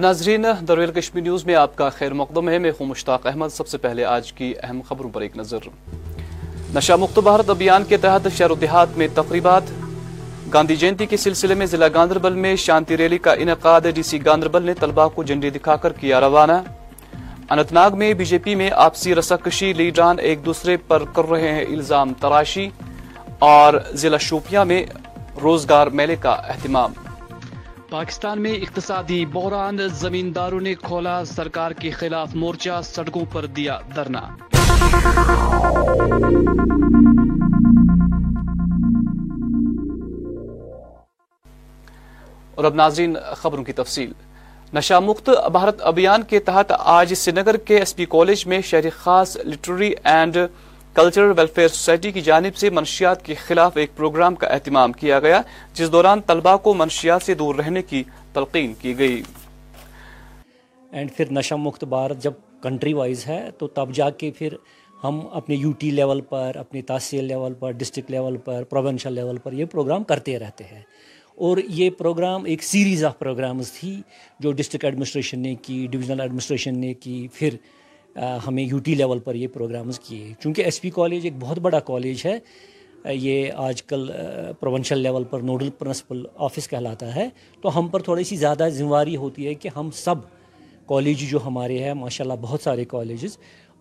ناظرین درویل نیوز میں آپ کا خیر مقدم ہے میں مشتاق احمد سب سے پہلے آج کی اہم خبروں پر ایک نظر نشہ مکت بھارت ابھیان کے تحت شہر و دیہات میں تقریبات گاندھی جینتی کے سلسلے میں ضلع گاندربل میں شانتی ریلی کا انعقاد ڈی سی گاندربل نے طلبہ کو جھنڈی دکھا کر کیا روانہ انتناگ میں بی جے پی میں آپسی رسکشی لیڈران ایک دوسرے پر کر رہے ہیں الزام تراشی اور ضلع شوپیاں میں روزگار میلے کا اہتمام پاکستان میں اقتصادی بحران زمینداروں نے کھولا سرکار کے خلاف مورچہ سڑکوں پر دیا درنا اور اب ناظرین خبروں کی تفصیل نشہ مکت بھارت ابھیان کے تحت آج سری نگر کے ایس پی کالج میں شہری خاص literary and cultural welfare society کی جانب سے منشیات کے خلاف ایک پروگرام کا اہتمام کیا گیا جس دوران طلبہ کو منشیات سے دور رہنے کی تلقین کی گئی اینڈ پھر نشہ مکت بھارت جب کنٹری وائز ہے تو تب جا کے پھر ہم اپنے یو ٹی لیول پر اپنے تحصیل لیول پر ڈسٹرکٹ لیول پر پروونشل لیول پر یہ پروگرام کرتے رہتے ہیں اور یہ پروگرام ایک سیریز آف پروگرامز تھی جو ڈسٹرکٹ ایڈمنسٹریشن نے کی ڈویژل ایڈمنسٹریشن نے کی پھر ہمیں یو ٹی لیول پر یہ پروگرامز کیے چونکہ ایس پی کالج ایک بہت بڑا کالج ہے یہ آج کل پروونشل لیول پر نوڈل پرنسپل آفس کہلاتا ہے تو ہم پر تھوڑی سی زیادہ ذمہ داری ہوتی ہے کہ ہم سب کالج جو ہمارے ہیں ماشاءاللہ بہت سارے کالجز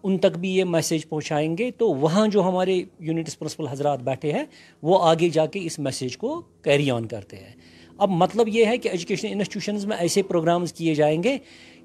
ان تک بھی یہ میسیج پہنچائیں گے تو وہاں جو ہمارے یونٹس پرنسپل حضرات بیٹھے ہیں وہ آگے جا کے اس میسیج کو کیری آن کرتے ہیں اب مطلب یہ ہے کہ ایجوکیشن انسٹیٹیوشنز میں ایسے پروگرامز کیے جائیں گے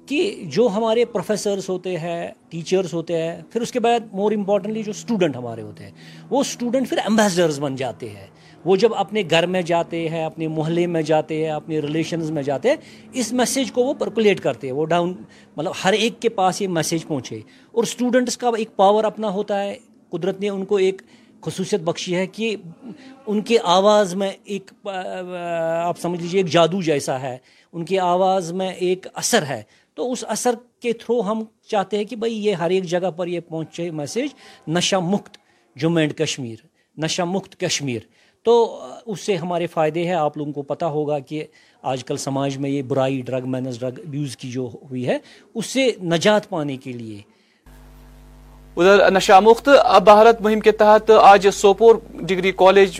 کہ جو ہمارے پروفیسرس ہوتے ہیں ٹیچرس ہوتے ہیں پھر اس کے بعد مور امپورٹنٹلی جو اسٹوڈنٹ ہمارے ہوتے ہیں وہ اسٹوڈنٹ پھر ایمبیسڈرز بن جاتے ہیں وہ جب اپنے گھر میں جاتے ہیں اپنے محلے میں جاتے ہیں اپنے ریلیشنز میں جاتے ہیں اس میسیج کو وہ پرکولیٹ کرتے ہیں وہ ڈاؤن مطلب ہر ایک کے پاس یہ میسیج پہنچے اور اسٹوڈنٹس کا ایک پاور اپنا ہوتا ہے قدرت نے ان کو ایک خصوصیت بخشی ہے کہ ان کے آواز میں ایک آپ سمجھ لیجیے ایک جادو جیسا ہے ان کی آواز میں ایک اثر ہے تو اس اثر کے تھرو ہم چاہتے ہیں کہ بھائی یہ ہر ایک جگہ پر یہ پہنچے میسیج نشہ مکت جموں اینڈ کشمیر نشہ مکت کشمیر تو اس سے ہمارے فائدے ہیں آپ لوگوں کو پتہ ہوگا کہ آج کل سماج میں یہ برائی ڈرگ مینز ڈرگ ابیوز کی جو ہوئی ہے اس سے نجات پانے کے لیے ادھر نشہ بھارت مہم کے تحت آج Sopore degree college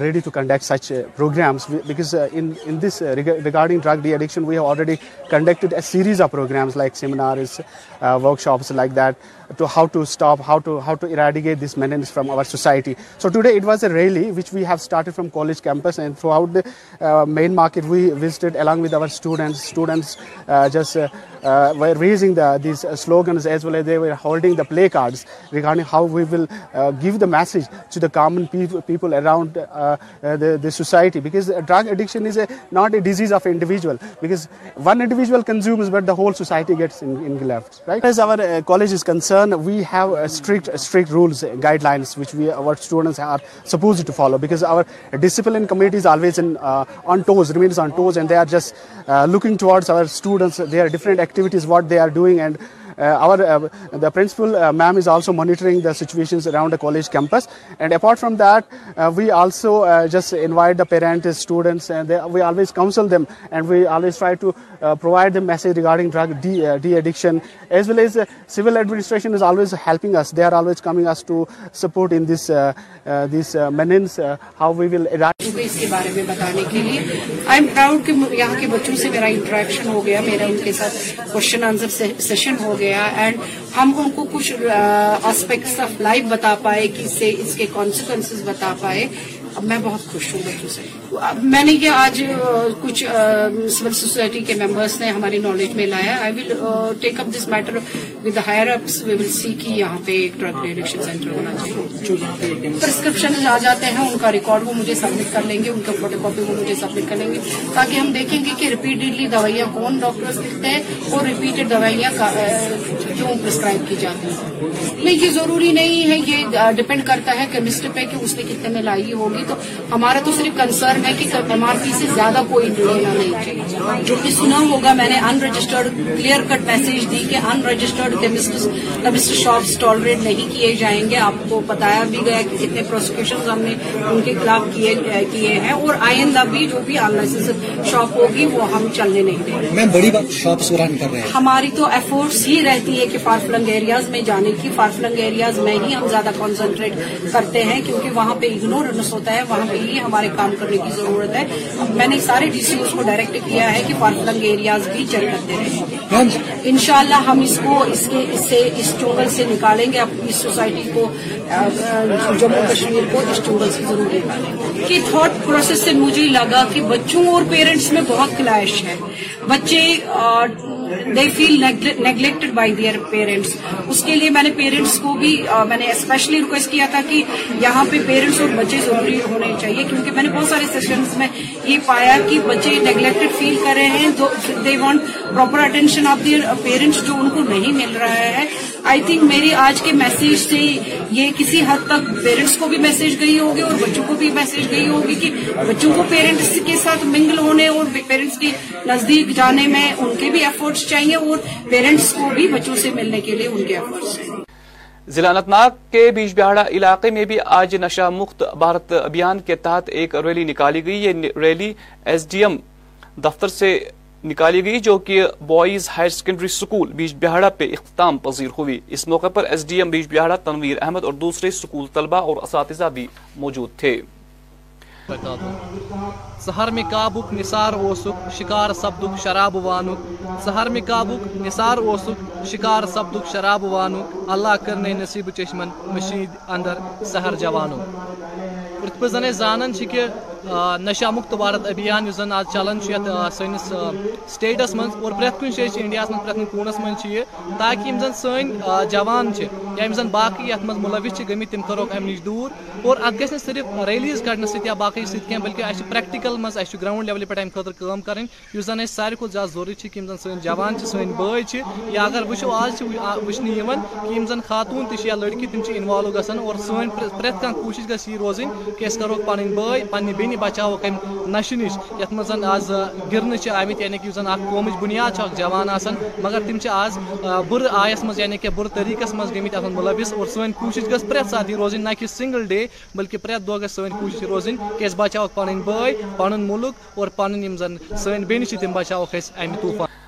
ready to conduct such uh, programs, because uh, uh, regarding drug de-addiction, we have already conducted a series of programs like seminars, workshops like that to how to eradicate this menace from our society. So today it was a rally which we have started from college campus, and throughout the uh, main market we visited along with our students. Students uh, uh, were raising these slogans, as well as they were holding the placards regarding how we will give the message to the common people around the society, because drug addiction is not a disease of an individual, because one individual consumes but the whole society gets engulfed, right? As our college is concerned, we have strict rules, guidelines which our students are supposed to follow, because our discipline community is always uh, remains on toes, and they are just uh, looking towards our students, their different activities, what they are doing, and principal ma'am is also monitoring rounds and apart from that we also just invite the parents we always کا گیا and ہم ان کو کچھ aspects of life بتا پائے اس سے اس کے کانسیکوینسز بتا پائے اب میں بہت خوش ہوں سے میں نے یہ آج کچھ سول سوسائٹی کے ممبرس نے ہماری نالج میں لایا I will take up this matter with higher سی یہاں پہ ایک ڈرگ ڈیڈکشن سینٹر ہونا چاہیے پرسکرپشن آ جاتے ہیں ان کا ریکارڈ وہ مجھے سبمٹ کر لیں گے ان کا فوٹو کاپی وہ مجھے سبمٹ کر لیں گے تاکہ ہم دیکھیں گے کہ ریپیٹڈلی دوائیاں کون ڈاکٹرز دکھتے ہیں اور ریپیٹڈ دوائیاں کیوں پرسکرائب کی جاتی ہیں نہیں یہ ضروری نہیں ہے یہ ڈپینڈ کرتا ہے کیمسٹ پہ کہ اس نے کتنے میں لائی ہوگی تو ہمارا تو صرف کنسرن ہے ایم آر پی سے زیادہ کوئی ڈرنا نہیں جو کہ سنا ہوگا میں نے unregistered clear cut message دی کہ unregistered chemist shops tolerate نہیں کیے جائیں گے آپ کو بتایا بھی گیا کہ کتنے پروسیکیوشن ہم نے ان کے خلاف کیے ہیں اور آئندہ بھی جو بھی شاپ ہوگی وہ ہم چلنے نہیں دیں گے ہماری تو ایفورٹس ہی رہتی ہے کہ فارفلنگ ایریاز میں جانے کی فارفلنگ ایریاز میں ہی ہم زیادہ کانسنٹریٹ کرتے ہیں کیونکہ وہاں پہ اگنورنس ہوتا ہے وہاں پہ ہی ہمارے کام کرنے کی ضرورت ہے میں نے سارے ڈی سی اوز کو ڈائریکٹ کیا ہے کہ فارفلنگ ایریاز بھی چل کرتے رہیں ہاں جی۔ ان شاء اللہ ہم اس کو اس کے چوبل سے نکالیں گے اپنی سوسائٹی کو جموں کشمیر کو اس چوبل سے ضرور نکالیں گے کہ تھوٹ پروسیس سے مجھے لگا کہ بچوں اور پیرنٹس میں بہت کلائش ہے بچے they feel neglected by their parents اس کے لیے میں نے پیرنٹس کو بھی میں نے اسپیشلی ریکویسٹ کیا تھا کہ یہاں پہ پیرنٹس اور بچے ضروری ہونے چاہیے کیونکہ میں نے بہت سارے سیشنز میں یہ پایا کہ بچے نیگلیکٹڈ فیل کر رہے ہیں they want proper attention of their parents جو ان کو نہیں مل رہا ہے آئی تھنک میری آج کے میسج سے یہ کسی حد تک پیرنٹس کو بھی میسج گئی ہوگی اور بچوں کو بھی میسج گئی ہوگی کہ بچوں کو پیرنٹس کے ساتھ منگل ہونے اور پیرنٹس کے نزدیک جانے میں ان کے بھی ایفرٹس چاہیے اور پیرنٹس کو بھی بچوں سے ملنے کے لیے ان کے ایفورٹس چاہیے ضلع انت ناگ کے بیج بہاڑا علاقے میں بھی آج نشہ مخت بھارت ابھیان کے تحت ایک ریلی نکالی گئی یہ ریلی ایس ڈی ایم دفتر سے نکالی گئی جو کہ boys higher secondary school Bijbehara پہ اختتام پذیر ہوئی اس موقع پر S D M Bijbehara Tanveer Ahmed اور دوسرے سکول طلبہ اور اساتذہ بھی موجود تھے سہر میں کابک نثار شکار سپدک شراب وانک سہر میں کابک نثار شکار سپدک شراب وانک اللہ کرنے نصیب چشمن مشید اندر سہر جوانو ات زانن زن کہ نشہ بھارت ابھیان زن آج چلان سٹیٹس پریت کن جی انڈیا پریت کن کونس مزہ تاکہ ان سب جانے باقی من ملوث گمت تم نش دور اور اتنے صرف ریلز کڑنے سیت سی بلکہ اچھے پریکٹیکل مجھے اچھے گراؤنڈ لے امر خاط قارے کو کہ سن جان سی بھائی اگر وزر زن خاتون یا لڑکی تم انوالو روزن کہ اس کرو پہ بے پہ بین ذہنی بچاوو کم نش نش یت مز آز گرن آمت یعنی کہ زن قوم بنیاد جوان آسان مگر تم آز بر آیس مز یعنی کہ بر طریقس مز گمت اتن ملوث مطلب اور سن کوشش گھس پریت سات یہ روزن نہ کہ سنگل ڈے بلکہ پریت دہ گھس سن کوشش یہ روزن کہ اس بچاو پن بائی پن ملک اور پن زن سن بین تم بچاوک امہ طوفان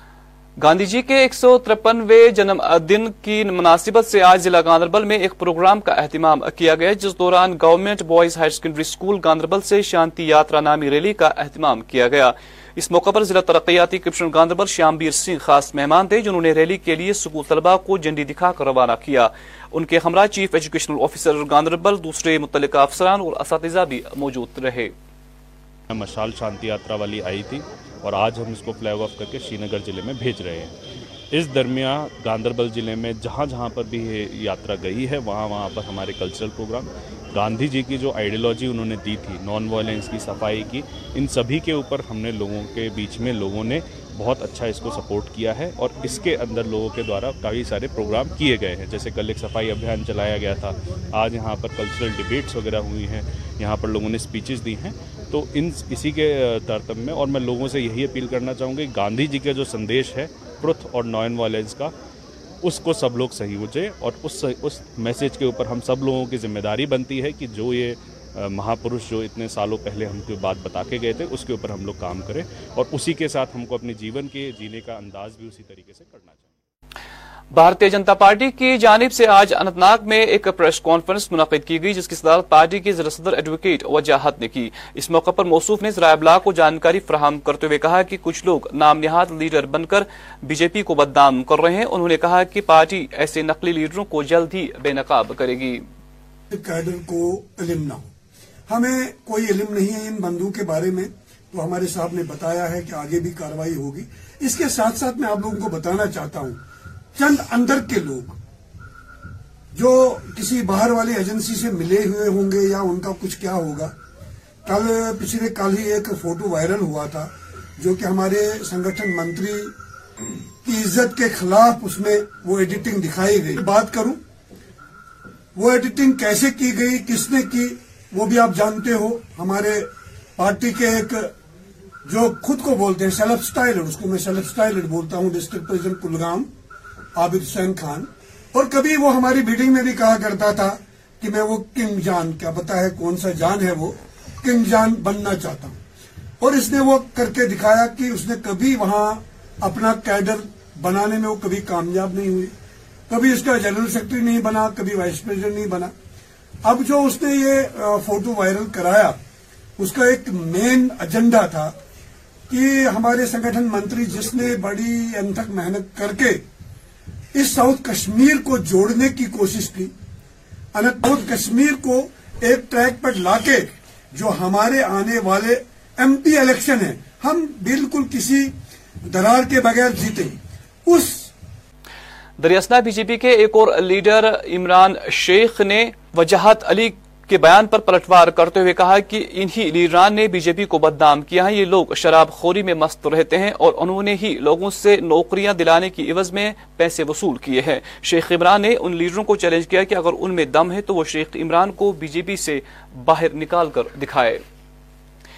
گاندھی جی کے ایک سو ترپنوے جنم دن کی مناسبت سے آج ضلع گاندربل میں ایک پروگرام کا اہتمام کیا گیا جس دوران government boys higher secondary school Ganderbal سے شانتی یاترا نامی ریلی کا اہتمام کیا گیا اس موقع پر ضلع ترقیاتی کمشنر گاندربل بیر سنگھ خاص مہمان تھے جنہوں نے ریلی کے لیے سکول طلباء کو جنڈی دکھا کر روانہ کیا ان کے ہمراہ چیف ایجوکیشنل آفیسر گاندربل دوسرے متعلقہ افسران اور اساتذہ بھی موجود رہے مشال شانتی یاترا والی آئی تھی اور آج ہم اس کو فلیگ آف کر کے شری نگر ضلع میں بھیج رہے ہیں اس درمیان گاندربل ضلع میں جہاں جہاں پر بھی یہ یاترا گئی ہے وہاں وہاں پر ہمارے کلچرل پروگرام گاندھی جی کی جو آئیڈیالوجی انہوں نے دی تھی نان وائلنس کی صفائی کی ان سبھی کے اوپر ہم نے لوگوں کے بیچ میں لوگوں نے بہت اچھا اس کو سپورٹ کیا ہے اور اس کے اندر لوگوں کے دوارا کافی سارے پروگرام کیے گئے ہیں جیسے کل ایک صفائی ابھیان چلایا گیا تھا آج یہاں پر کلچرل ڈبیٹس وغیرہ ہوئی ہیں یہاں پر لوگوں نے اسپیچز دی ہیں تو ان اسی کے ترتم میں اور میں لوگوں سے یہی اپیل کرنا چاہوں گی گاندھی جی کا جو سندیش ہے پرتھ اور نان وائلنس کا اس کو سب لوگ صحیح بچے اور اس اس میسیج کے اوپر ہم سب لوگوں کی ذمہ داری بنتی ہے کہ جو یہ مہا پروش جو اتنے سالوں پہلے ہم کو بات بتا کے گئے تھے اس کے اوپر ہم لوگ کام کریں اور اسی کے ساتھ ہم کو اپنے جیون کے جینے کا انداز بھی اسی طریقے سے کرنا چاہیے بھارتی جنتا پارٹی کی جانب سے آج انت ناگ میں پریس کانفرنس منعقد کی گئی جس کی صدارت پارٹی کی ضلع صدر ایڈوکیٹ وجاہت نے کی اس موقع پر موصوف نے ذرائع ابلاغ کو جانکاری فراہم کرتے ہوئے کہا کہ کچھ لوگ نام نہاد لیڈر بن کر بی جے پی کو بدنام کر رہے ہیں انہوں نے کہا کہ پارٹی ایسے نقلی لیڈروں کو جلد ہی بے نقاب کرے گی کو ہمیں کوئی علم نہیں ہے ان بندوں کے بارے میں تو ہمارے صاحب نے بتایا ہے کہ آگے بھی کاروائی ہوگی اس کے ساتھ ساتھ میں آپ لوگوں کو بتانا چاہتا ہوں چند اندر کے لوگ جو کسی باہر والی ایجنسی سے ملے ہوئے ہوں گے یا ان کا کچھ کیا ہوگا کل پچھلے کل ہی ایک فوٹو وائرل ہوا تھا جو کہ ہمارے سنگھن منتری کی عزت کے خلاف اس میں وہ ایڈیٹنگ دکھائی گئی بات کروں وہ ایڈیٹنگ کیسے کی گئی کس نے کی وہ بھی آپ جانتے ہو ہمارے پارٹی کے ایک جو خود کو بولتے ہیں سیلف سٹائلر اس کو میں بولتا ہوں پریزیڈنٹ کلگام عابد حسین خان اور کبھی وہ ہماری میٹنگ میں بھی کہا کرتا تھا کہ میں وہ کنگ جان کیا بتا ہے کون سا جان ہے وہ کنگ جان بننا چاہتا ہوں اور اس نے وہ کر کے دکھایا کہ اس نے کبھی وہاں اپنا کیڈر بنانے میں وہ کبھی کامیاب نہیں ہوئی کبھی اس کا جنرل سیکرٹری نہیں بنا کبھی وائس پریزیڈنٹ نہیں بنا اب جو اس نے یہ فوٹو وائرل کرایا اس کا ایک مین ایجنڈا تھا کہ ہمارے سنگھن منتری جس نے بڑی انتک محنت کر کے اس ساؤتھ کشمیر کو جوڑنے کی کوشش کی ساؤتھ کشمیر کو ایک ٹریک پر لا کے جو ہمارے آنے والے ایم پی الیکشن ہیں ہم بالکل کسی درار کے بغیر جیتے اس دریاسنا بی جے پی کے ایک اور لیڈر عمران شیخ نے وجہت علی کے بیان پر پلٹوار کرتے ہوئے کہا کہ انہی لیڈران نے بی جے پی کو بدنام کیا ہے یہ لوگ شراب خوری میں مست رہتے ہیں اور انہوں نے ہی لوگوں سے نوکریاں دلانے کی عوض میں پیسے وصول کیے ہیں شیخ عمران نے ان لیڈروں کو چیلنج کیا کہ اگر ان میں دم ہے تو وہ شیخ عمران کو بی جے پی سے باہر نکال کر دکھائے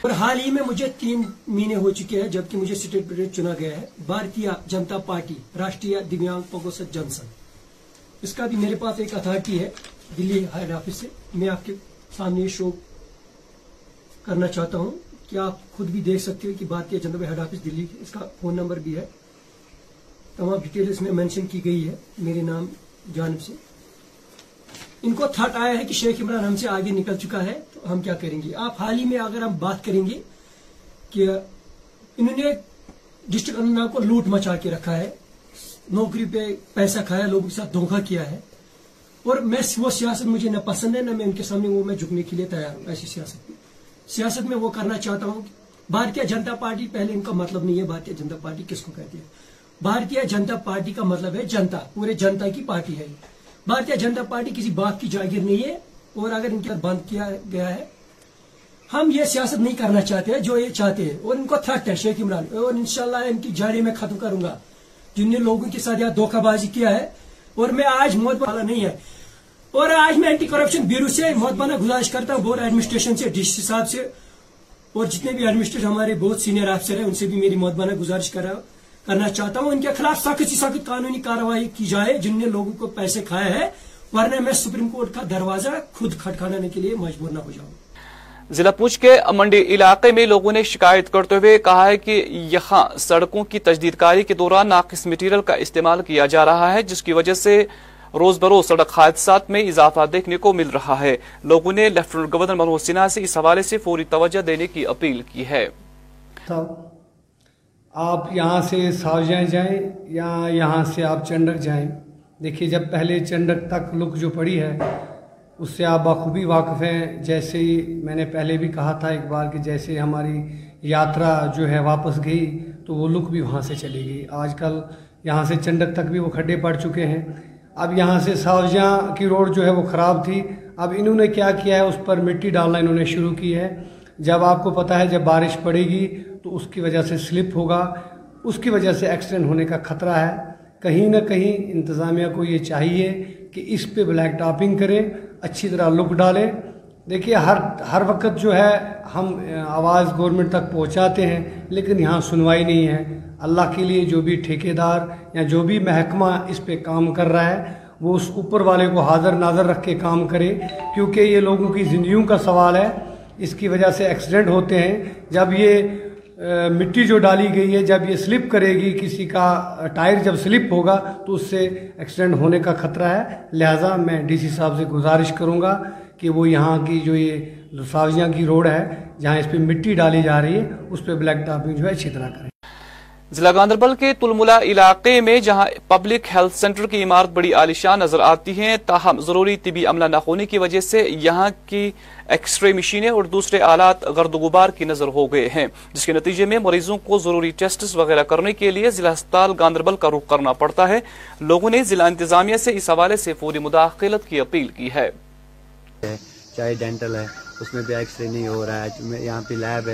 اور حال ہی میں مجھے تین مہینے ہو چکے ہیں جبکہ مجھے چنا گیا ہے بھارتی جنتا پارٹی راشٹری دِمیاں جنسن اس کا بھی میرے پاس ایک اتارٹی ہے دلی ہیڈ آفس سے میں آپ کے سامنے شو کرنا چاہتا ہوں کیا آپ خود بھی دیکھ سکتے ہو کہ جنتا ہیڈ آفس دلی اس کا فون نمبر بھی ہے تمام ڈیٹیل اس میں مینشن کی گئی ہے میرے نام جانب سے ان کو تھٹ آیا ہے کہ شیخ عمران ہم سے آگے نکل چکا ہے تو ہم کیا کریں گے آپ حال ہی میں اگر ہم بات کریں گے کہ انہوں نے ڈسٹرکٹ اننگ کو لوٹ مچا کے رکھا ہے نوکری پہ پیسہ کھایا لوگوں کے ساتھ دھوکہ کیا ہے اور میں وہ سیاست مجھے نہ پسند ہے نہ میں ان کے سامنے وہ میں جھکنے کے لیے تیار ہوں ایسی سیاست میں سیاست میں وہ کرنا چاہتا ہوں بھارتیہ جنتا پارٹی پہلے ان کا مطلب نہیں ہے بھارتیہ جنتا پارٹی کس کو کہتی ہے بھارتیہ جنتا پارٹی کا مطلب ہے جنتا پورے جنتا کی پارٹی ہے بھارتی جنتا پارٹی کسی بات کی جاگیر نہیں ہے اور اگر ان کے بند کیا گیا ہے ہم یہ سیاست نہیں کرنا چاہتے ہیں جو یہ چاہتے ہیں اور ان کو تھرٹ ہے شیخ عمران اور انشاءاللہ ان کی جاری میں ختم کروں گا جن نے لوگوں کے ساتھ یہاں دھوکہ بازی کیا ہے اور میں آج موت والا نہیں ہے اور آج میں اینٹی کرپشن بیورو سے موت بانا گزارش کرتا ہوں بورڈ ایڈمنسٹریشن سے ڈی سی صاحب سے اور جتنے بھی ایڈمنسٹریشن ہمارے بہت سینئر افسر ہیں ان سے بھی میری موت بانا گزارش ہوں کرنا چاہتا ہوں ان کے خلاف قانونی کی جائے جن نے لوگوں کو پیسے کھائے ہیں ضلع پونچھ کے منڈی علاقے میں لوگوں نے شکایت کرتے ہوئے کہا ہے کہ یہاں سڑکوں کی تجدید کاری کے دوران ناقص مٹیریل کا استعمال کیا جا رہا ہے جس کی وجہ سے روز بروز سڑک حادثات میں اضافہ دیکھنے کو مل رہا ہے لوگوں نے لیفٹنٹ گورنر منوج سنہا سے اس حوالے سے فوری توجہ دینے کی اپیل کی ہے آپ یہاں سے ساوجہ جائیں یا یہاں سے آپ چنڈک جائیں دیکھیے جب پہلے چنڈک تک لک جو پڑی ہے اس سے آپ بخوبی واقف ہیں جیسے ہی میں نے پہلے بھی کہا تھا ایک بار کہ جیسے ہماری یاترا جو ہے واپس گئی تو وہ لک بھی وہاں سے چلے گئی آج کل یہاں سے چنڈک تک بھی وہ کھڈے پڑ چکے ہیں اب یہاں سے ساوجہ کی روڈ جو ہے وہ خراب تھی اب انہوں نے کیا کیا ہے اس پر مٹی ڈالنا انہوں نے شروع کی ہے جب آپ کو پتہ ہے جب بارش پڑے گی تو اس کی وجہ سے سلپ ہوگا اس کی وجہ سے ایکسیڈنٹ ہونے کا خطرہ ہے کہیں نہ کہیں انتظامیہ کو یہ چاہیے کہ اس پہ بلیک ٹاپنگ کرے اچھی طرح لک ڈالے دیکھیے ہر ہر وقت جو ہے ہم آواز گورنمنٹ تک پہنچاتے ہیں لیکن یہاں سنوائی نہیں ہے اللہ کے لیے جو بھی ٹھیکے دار یا جو بھی محکمہ اس پہ کام کر رہا ہے وہ اس اوپر والے کو حاضر ناظر رکھ کے کام کرے کیونکہ یہ لوگوں کی زندگیوں کا سوال ہے اس کی وجہ سے ایکسیڈنٹ ہوتے ہیں جب یہ مٹی جو ڈالی گئی ہے جب یہ سلپ کرے گی کسی کا ٹائر جب سلپ ہوگا تو اس سے ایکسیڈنٹ ہونے کا خطرہ ہے لہٰذا میں ڈی سی صاحب سے گزارش کروں گا کہ وہ یہاں کی جو یہ سازیاں کی روڈ ہے جہاں اس پہ مٹی ڈالی جا رہی ہے اس پہ بلیک ٹاپنگ جو ہے اچھی طرح کریں گاندربل کے تلم علاقے میں جہاں پبلک ہیلتھ سینٹر کی عمارت بڑی عالیشان نظر آتی ہیں تاہم ضروری طبی عملہ نہ ہونے کی وجہ سے یہاں کی ایکس رے مشینیں اور دوسرے آلات گرد غبار کی نظر ہو گئے ہیں جس کے نتیجے میں مریضوں کو ضروری ٹیسٹس وغیرہ کرنے کے لیے ضلع ہسپتال گاندربل کا رخ کرنا پڑتا ہے لوگوں نے ضلع انتظامیہ سے اس حوالے سے فوری مداخلت کی اپیل کی ہے ڈینٹل ہے ہے ہے اس اس میں میں بھی ایکس رے نہیں نہیں ہو ہو رہا یہاں لیب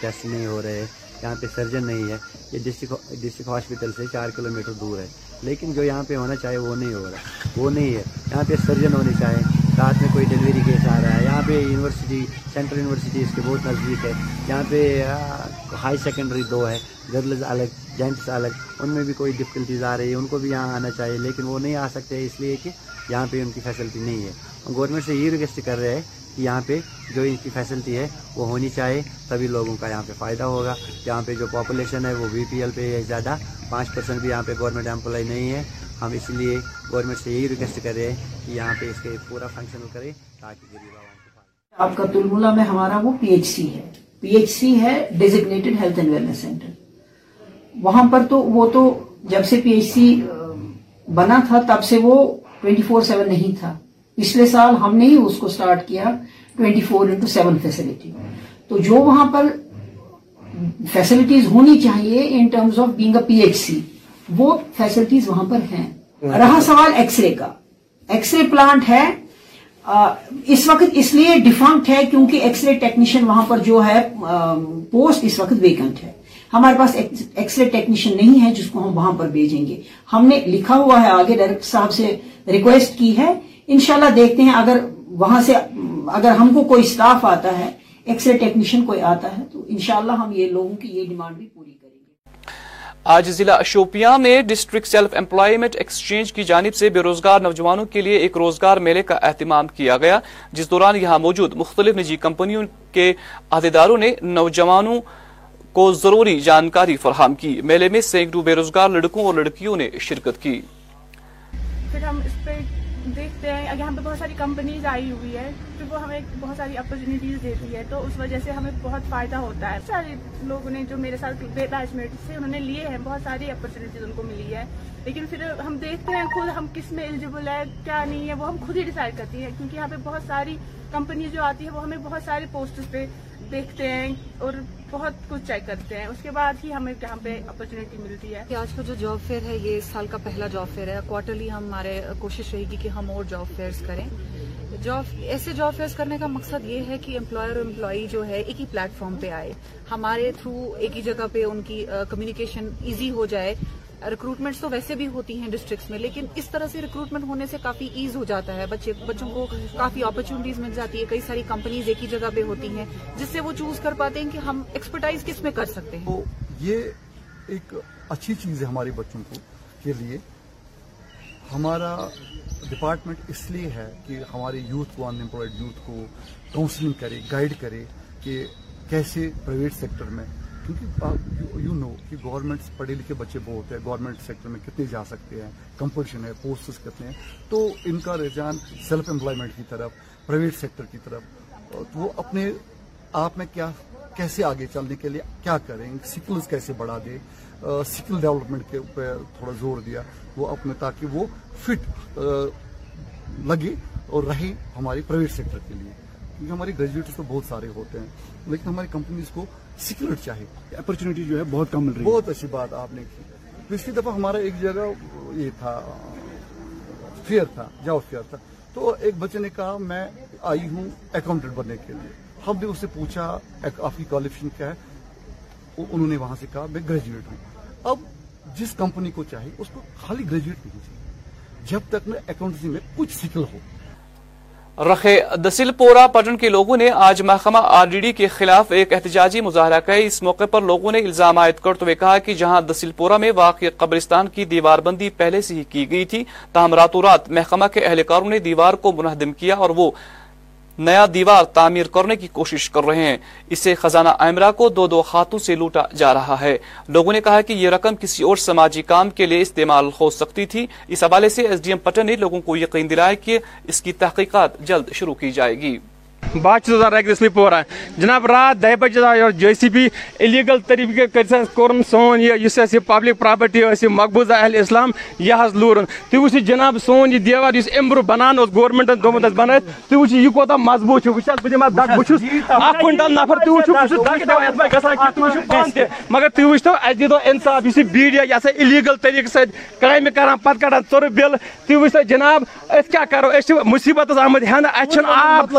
ٹیسٹ رہے یہاں پہ سرجن نہیں ہے یہ ڈسٹک ڈسٹرک ہاسپٹل سے چار کلومیٹر دور ہے لیکن جو یہاں پہ ہونا چاہیے وہ نہیں ہو رہا وہ نہیں ہے یہاں پہ سرجن ہونی چاہیے ساتھ میں کوئی ڈلیوری کیس آ رہا ہے یہاں پہ یونیورسٹی سینٹرل یونیورسٹی اس کے بہت نزدیک ہے یہاں پہ ہائی سیکنڈری دو ہے گرلز الگ جینٹس الگ ان میں بھی کوئی ڈفکلٹیز آ رہی ہے ان کو بھی یہاں آنا چاہیے لیکن وہ نہیں آ سکتے اس لیے کہ یہاں پہ ان کی فیسلٹی نہیں ہے گورنمنٹ سے یہ ریکویسٹ کر رہے ہیں یہاں پہ جو ان کی فیسلٹی ہے وہ ہونی چاہیے تبھی لوگوں کا یہاں پہ فائدہ ہوگا یہاں پہ جو پاپولیشن ہے وہ بی پی ایل پہ زیادہ پانچ پرسینٹ بھی یہاں پہ گورنمنٹ امپلائی نہیں ہے ہم اس لیے گورنمنٹ سے یہی ریکویسٹ ہیں کہ یہاں پہ اس کے پورا فنکشن کرے تاکہ آپ کا تلغلہ میں ہمارا وہ پی ایچ سی ہے پی ایچ سی ہے ڈیزگنیٹڈ ہیلتھ سینٹر وہاں پر تو وہ تو جب سے پی ایچ سی بنا تھا تب سے وہ ٹوینٹی فور سیون نہیں تھا پچھلے سال ہم نے ہی اس کو سٹارٹ کیا 24 فور انٹو سیون فیسلٹی تو جو وہاں پر فیسلٹیز ہونی چاہیے in terms being A P H C وہ فیسلٹیز وہاں پر ہیں ہاں. رہا سوال ایکس رے کا ایکس رے پلانٹ ہے اس وقت اس لیے ڈیفنکٹ ہے کیونکہ ایکس رے ٹیکنیشین وہاں پر جو ہے پوسٹ اس وقت ویکنٹ ہے ہمارے پاس ایکس رے ٹیکنیشین نہیں ہے جس کو ہم وہاں پر بھیجیں گے ہم نے لکھا ہوا ہے آگے ڈائریکٹر صاحب سے ریکویسٹ کی ہے انشاءاللہ دیکھتے ہیں اگر وہاں سے اگر ہم کو کوئی سٹاف آتا آتا ہے ہے ایکس رے کوئی تو انشاءاللہ ہم یہ یہ لوگوں کی ڈیمانڈ بھی پوری آج ضلع شوپیاں میں ڈسٹرکٹ سیلف امپلائمنٹ ایکسچینج کی جانب سے بے روزگار نوجوانوں کے لیے ایک روزگار میلے کا اہتمام کیا گیا جس دوران یہاں موجود مختلف نجی کمپنیوں کے عہدیداروں نے نوجوانوں کو ضروری جانکاری فراہم کی میلے میں سینکڑوں بے روزگار لڑکوں اور لڑکیوں نے شرکت کی پھر ہم سکتے اگر یہاں پہ بہت ساری کمپنیز آئی ہوئی ہے پھر وہ ہمیں بہت ساری اپرچونیٹیز دیتی ہے تو اس وجہ سے ہمیں بہت فائدہ ہوتا ہے سارے لوگوں نے جو میرے ساتھ بے بیچ میٹ سے انہوں نے لیے ہیں بہت ساری اپرچونیٹیز ان کو ملی ہے لیکن پھر ہم دیکھتے ہیں خود ہم کس میں ایلیجیبل ہے کیا نہیں ہے وہ ہم خود ہی ڈیسائڈ کرتی ہیں کیونکہ یہاں پہ بہت ساری کمپنیز جو آتی ہے وہ ہمیں بہت سارے پوسٹس پہ دیکھتے ہیں اور بہت کچھ چیک کرتے ہیں اس کے بعد ہی ہمیں یہاں پہ اپرچونیٹی ملتی ہے کہ آج کا جو جاب فیئر ہے یہ اس سال کا پہلا جاب فیئر ہے کوارٹرلی ہمارے کوشش رہے گی کہ ہم اور جاب فیئرس کریں جاب ایسے جاب فیئرس کرنے کا مقصد یہ ہے کہ امپلائر اور امپلائی جو ہے ایک ہی پلیٹ فارم پہ آئے ہمارے تھرو ایک ہی جگہ پہ ان کی کمیونیکیشن ایزی ہو جائے ریکروٹمنٹس تو ویسے بھی ہوتی ہیں ڈسٹرکس میں لیکن اس طرح سے ریکروٹمنٹ ہونے سے کافی ایز ہو جاتا ہے بچے بچوں کو کافی اپرچونٹیز مل جاتی ہے کئی ساری کمپنیز ایک ہی جگہ پہ ہوتی ہیں جس سے وہ چوز کر پاتے ہیں کہ ہم ایکسپرٹائز کس میں کر سکتے ہیں یہ ایک اچھی چیز ہے ہمارے بچوں کو کے لیے ہمارا ڈپارٹمنٹ اس لیے ہے کہ ہمارے یوتھ کو انمپلائڈ یوتھ کو کاؤنسلنگ کرے گائیڈ کرے کہ کیسے پرائیویٹ سیکٹر میں کیونکہ یو نو کہ گورنمنٹس پڑھے لکھے بچے بہت ہیں گورنمنٹ سیکٹر میں کتنے جا سکتے ہیں کمپٹیشن ہے پوسٹس کتنے ہیں تو ان کا رجحان سیلف امپلائمنٹ کی طرف پرائیویٹ سیکٹر کی طرف تو وہ اپنے آپ میں کیا کیسے آگے چلنے کے لیے کیا کریں سکلز کیسے بڑھا دیں سکل ڈیولپمنٹ کے اوپر تھوڑا زور دیا وہ اپنے تاکہ وہ فٹ لگے اور رہے ہماری پرائیویٹ سیکٹر کے لیے کیونکہ ہماری گریجویٹس تو بہت سارے ہوتے ہیں لیکن ہماری کمپنیز کو سیکورٹ چاہیے اپرچونٹی جو ہے بہت کم مل رہی ہے بہت اچھی بات آپ نے کی پچھلی دفعہ ہمارا ایک جگہ یہ تھا فیئر تھا جاؤ فیئر تھا تو ایک بچے نے کہا میں آئی ہوں اکاؤنٹنٹ بننے کے لیے ہم نے اس سے پوچھا آپ کی کوالیفکیشن کیا ہے انہوں نے وہاں سے کہا میں گریجویٹ ہوں اب جس کمپنی کو چاہیے اس کو خالی گریجویٹ نہیں چاہیے جب تک میں اکاؤنٹنسی میں کچھ سیکل ہو دسل پورا پٹن کے لوگوں نے آج محکمہ آر ڈی ڈی کے خلاف ایک احتجاجی مظاہرہ کیا اس موقع پر لوگوں نے الزام عائد کرتے ہوئے کہا کہ جہاں دسل پورا میں واقع قبرستان کی دیوار بندی پہلے سے ہی کی گئی تھی تاہم راتوں رات محکمہ کے اہلکاروں نے دیوار کو منہدم کیا اور وہ نیا دیوار تعمیر کرنے کی کوشش کر رہے ہیں اسے خزانہ آئمرا کو دو دو ہاتھوں سے لوٹا جا رہا ہے لوگوں نے کہا کہ یہ رقم کسی اور سماجی کام کے لیے استعمال ہو سکتی تھی اس حوالے سے ایس ڈی ایم پٹن نے لوگوں کو یقین دلایا کہ اس کی تحقیقات جلد شروع کی جائے گی بہت ریگنسلی پورہ جناب رات دہ بجے جے سی پی الیگل طریقہ کوٚرُن سون پبلک یہِ مقبوضہ اہل اسلام یہ لوٗرُن تُہۍ وٕچھِو جناب سون یہ دیہ بر بنانا گورمنٹن گوت بن تھی تُہۍ مضبوط بھاگ بھگ مگر توہا اسیل أسۍ سر کم پہانا ٹر بل تھی وجوہ مصیبت آمد آب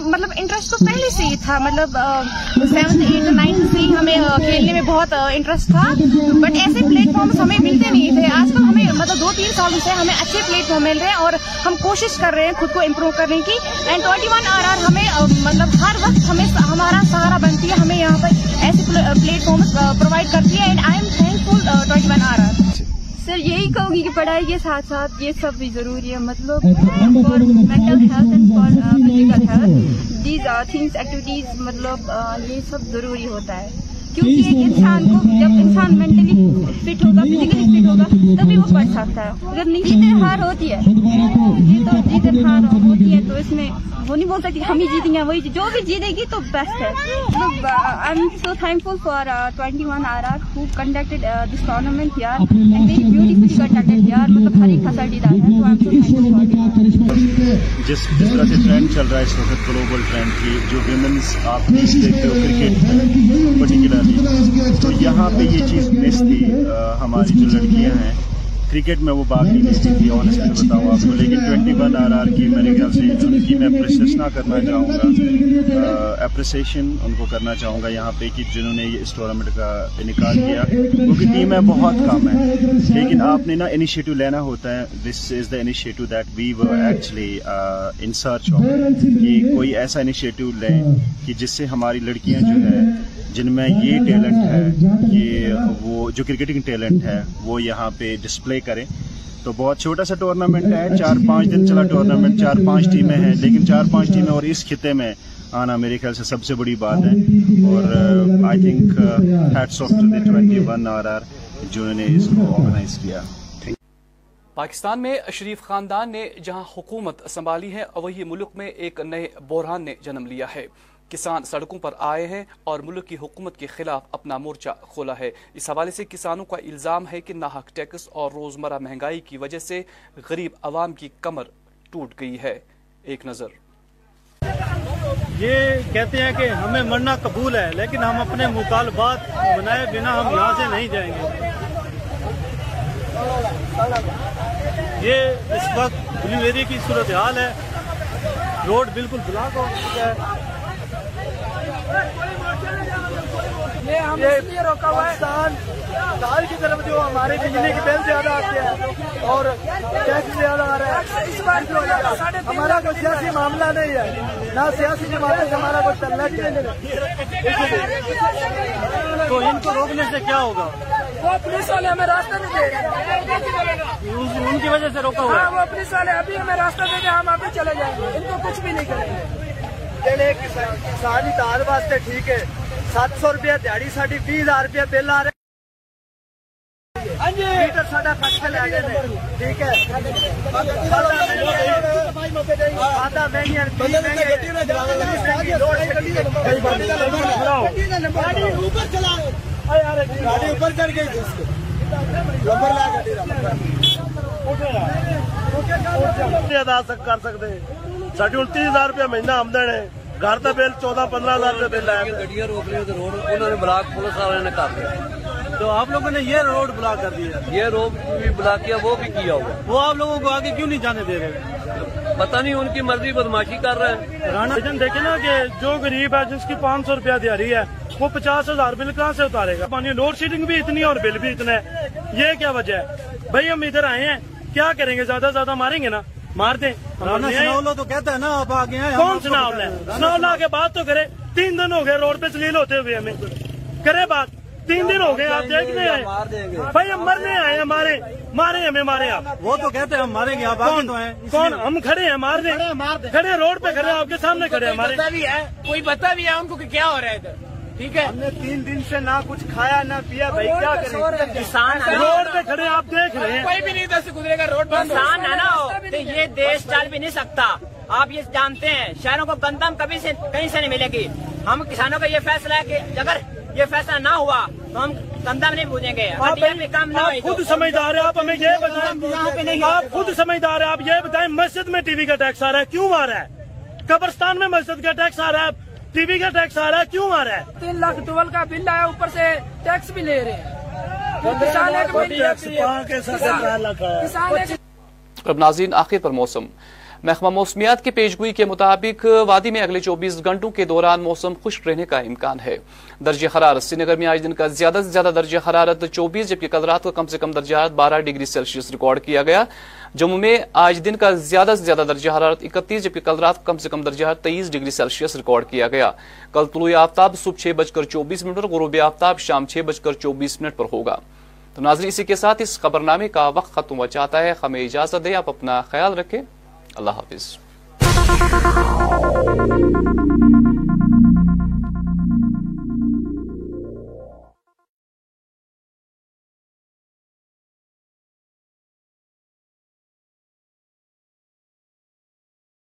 مطلب انٹرسٹ تو پہلے سے ہی تھا مطلب سیونتھ ایٹ نائنتھ سے ہی ہمیں کھیلنے میں بہت انٹرسٹ تھا بٹ ایسے پلیٹ فارمس ہمیں ملتے نہیں تھے آج کل ہمیں مطلب دو تین سالوں سے ہمیں اچھے پلیٹ فارم مل رہے ہیں اور ہم کوشش کر رہے ہیں خود کو امپروو کرنے کی and twenty one R R ہمیں مطلب ہر وقت ہمیں ہمارا سہارا بنتی ہے ہمیں یہاں پر ایسے پلیٹ فارمس پرووائڈ کرتی ہے and I am thankful twenty one R R sir یہی کہوں گی کہ پڑھائی کے ساتھ ساتھ یہ سب بھی ضروری ہے مطلب فار فزیکل ایکٹیویٹیز مطلب یہ سب ضروری ہوتا ہے کیونکہ ایک انسان کو جب انسان مینٹلی فٹ ہوگا فزیکلی فٹ ہوگا تبھی وہ پڑھ سکتا ہے اگر نیچے ہار ہوتی ہے یہ تو ہار ہوتی ہے تو اس میں وہ نہیں بولتا ہم ہی جیتیں گے وہی جو بھی جیتے گی تو بیسٹ ہے بیسٹھی ہر ایک فیسلٹی ڈالنا جس سے تو یہاں پہ یہ چیز تھی ہماری جو لڑکیاں ہیں کرکٹ میں وہ نہیں تھی آنےسٹلی بتاؤں آپ کو لیکن ٹوئنٹی ون آر آر کی میرے سے ان کی میں اپریسیس نہ کرنا چاہوں گا اپریسیشن ان کو کرنا چاہوں گا یہاں پہ کہ جنہوں نے اس ٹورنامنٹ کا انعقاد کیا کیونکہ ٹیم ہے بہت کم ہے لیکن آپ نے نا انیشیٹو لینا ہوتا ہے this is the initiative that search of کہ کوئی ایسا انیشیٹو لیں کہ جس سے ہماری لڑکیاں جو ہے جن میں یہ ٹیلنٹ ہے یہ وہ جو کرکٹنگ ٹیلنٹ ہے وہ یہاں پہ ڈسپلے کریں تو بہت چھوٹا سا ٹورنامنٹ ہے اچھا چار پانچ دن چلا ٹورنامنٹ چار اچھا پانچ ٹیمیں ہیں لیکن چار پانچ اچھا ٹیمیں اور اس خطے میں آنا میرے خیال سے سب سے بڑی بات ہے اور I think of the twenty one R R نے اس کو آرگنائز کیا پاکستان میں شریف خاندان نے جہاں حکومت سنبھالی ہے وہی ملک میں ایک نئے بحران نے جنم لیا ہے کسان سڑکوں پر آئے ہیں اور ملک کی حکومت کے خلاف اپنا مورچہ کھولا ہے اس حوالے سے کسانوں کا الزام ہے کہ ناحق ٹیکس اور روزمرہ مہنگائی کی وجہ سے غریب عوام کی کمر ٹوٹ گئی ہے ایک نظر یہ کہتے ہیں کہ ہمیں مرنا قبول ہے لیکن ہم اپنے مطالبات بنائے بنا ہم یہاں سے نہیں جائیں گے یہ اس وقت کی صورتحال ہے روڈ بالکل بلاک ہو چکا ہے ہم روکا ہوا ہے دال کی طرف جو ہمارے بجلی کے بل زیادہ آتے ہیں اور ٹیکس زیادہ آ رہا ہے اس بار ہمارا کوئی سیاسی معاملہ نہیں ہے نہ سیاسی سے ہمارا کوئی تلک ہے تو ان کو روکنے سے کیا ہوگا وہ پولیس والے ہمیں راستہ نہیں دے روکا ان کی وجہ سے روکا ہوگا ہاں، وہ پولیس والے ابھی ہمیں راستہ دے دے ہم ابھی چلے جائیں گے ان کو کچھ بھی نہیں کریں گے سات سو روپیہ دیہی بی ہزار ساڈی انتیس ہزار روپیہ مہینہ آمدن ہے گھر کا بل چودہ پندرہ ہزار روپئے گڈیاں روک لیں بلاک پولیس والے کر دیا تو آپ لوگوں نے یہ روڈ بلاک کر دیا یہ روڈ بھی بلاک کیا وہ بھی کیا وہ آپ لوگوں کو آگے کیوں نہیں جانے دے رہے پتہ نہیں ان کی مرضی بدماشی کر رہے ہیں رانا دیکھیں نا کہ جو غریب ہے جس کی پانچ سو روپیہ دیا ہے وہ پچاس ہزار بل کہاں سے اتارے گا پانی لوڈ شیڈنگ بھی اتنی اور بل بھی اتنا ہے یہ کیا وجہ ہے بھائی ہم ادھر آئے ہیں کیا کریں گے زیادہ زیادہ ماریں گے نا مار دیں سناولا تو کہتا ہے نا آپ آگے ہیں کون سناولا سناولا ہے کے بات تو کرے تین دن ہو گئے روڈ پہ سلیل ہوتے ہوئے ہمیں کرے بات تین دن ہو گئے آپ دیکھنے آئے بھائی ہم مرنے آئے ہمارے مارے ہمیں مارے آپ وہ تو کہتے ہیں ہم مارے گے آپ ہیں مار کھڑے روڈ پہ کھڑے ہیں آپ کے سامنے کھڑے ہمارے کوئی بتا بھی ہے ہم کو کہ کیا ہو رہا ہے ٹھیک ہے ہم نے تین دن سے نہ کچھ کھایا نہ پیا بھائی کسان روڈ پہ کھڑے آپ دیکھ رہے ہیں کوئی بھی نہیں گزرے گا روڈ کسان ہے نا یہ دیش چل بھی نہیں سکتا آپ یہ جانتے ہیں شہروں کو گندم کبھی سے کہیں سے نہیں ملے گی ہم کسانوں کا یہ فیصلہ ہے کہ اگر یہ فیصلہ نہ ہوا تو ہم گندم نہیں پوجیں گے کام نہ خود سمجھدار آپ یہ بتائیں مسجد میں ٹی وی کا ٹیکس آ رہا ہے کیوں آ رہا ہے قبرستان میں مسجد کا ٹیکس آ رہا ہے ٹی وی کا ٹیکس آ رہا ہے کیوں آ رہا ہے تین لاکھ ٹویل کا بل آیا اوپر سے ٹیکس بھی لے رہے ہیں اب ناظرین آخر پر موسم محکمہ موسمیات کی پیشگوئی کے مطابق وادی میں اگلے چوبیس گھنٹوں کے دوران موسم خشک رہنے کا امکان ہے درجہ حرارت سری نگر میں آج دن کا زیادہ سے زیادہ درجہ حرارت چوبیس جبکہ کل رات کا کم سے کم درجہ حرارت بارہ ڈگری سیلسیس ریکارڈ کیا گیا جموں میں آج دن کا زیادہ سے زیادہ درجہ حرارت اکتیس جبکہ کل رات کم سے کم درجہ حرارت تیئیس ڈگری سیلسیس ریکارڈ کیا گیا کل طلوع آفتاب صبح چھ بج کر چوبیس منٹ اور غروب آفتاب شام چھ بج کر چوبیس منٹ پر ہوگا تو ناظرین اسی کے ساتھ اس خبرنامے کا وقت ختم ہو چاہتا ہے ہمیں اجازت دیں آپ اپنا خیال رکھیں اللہ حافظ